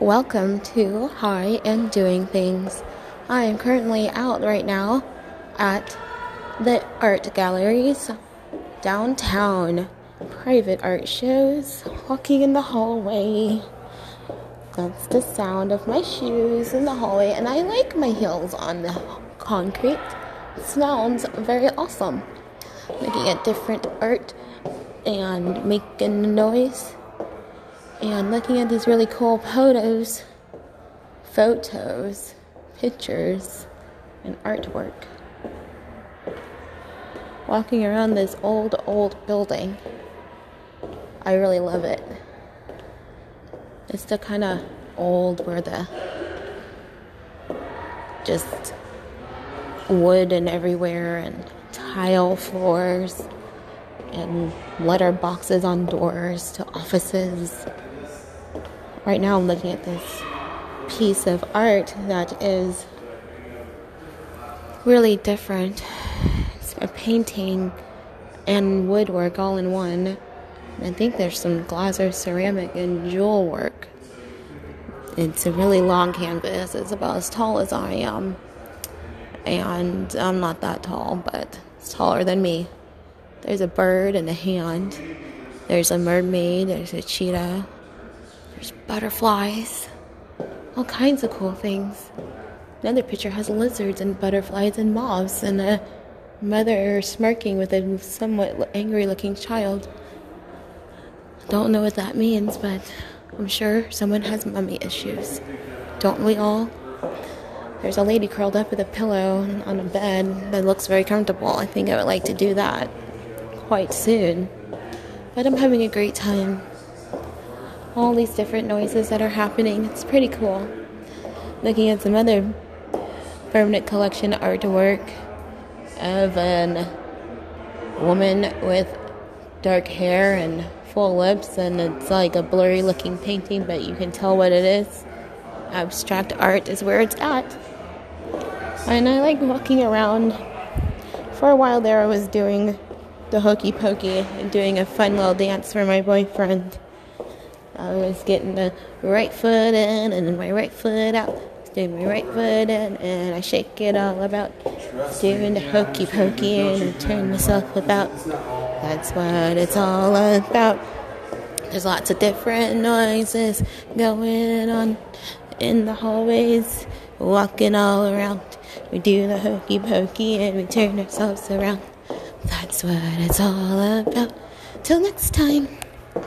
Welcome to Hi and Doing Things. I am currently out right now at the art galleries downtown. Private art shows, walking in the hallway. That's the sound of my shoes in the hallway, and I like my heels on the concrete. Sounds very awesome. Looking at different art and making noise and looking at these really cool photos, photos, pictures, and artwork. Walking around this old, old building. I really love it. It's the kind of old where the just wood and everywhere and tile floors and letter boxes on doors to offices right now I'm looking at this piece of art that is really different. It's a painting and woodwork all in one. I think there's some glass or ceramic and jewel work. It's a really long canvas. It's about as tall as I am. And I'm not that tall, but it's taller than me. There's a bird and a hand. There's a mermaid. There's a cheetah. There's butterflies, all kinds of cool things. Another picture has lizards and butterflies and moths and a mother smirking with a somewhat angry looking child. Don't know what that means, but I'm sure someone has mummy issues. Don't we all? There's a lady curled up with a pillow on a bed that looks very comfortable. I think I would like to do that quite soon. But I'm having a great time all these different noises that are happening. It's pretty cool. Looking at some other permanent collection artwork of a woman with dark hair and full lips, and it's like a blurry looking painting, but you can tell what it is. Abstract art is where it's at. And I like walking around. For a while there, I was doing the hokey pokey and doing a fun little dance for my boyfriend. I was getting the right foot in and my right foot out. Doing my right foot in and I shake it all about. Doing the hokey pokey and I turn myself about. That's what it's all about. There's lots of different noises going on in the hallways, walking all around. We do the hokey pokey and we turn ourselves around. That's what it's all about. Till next time.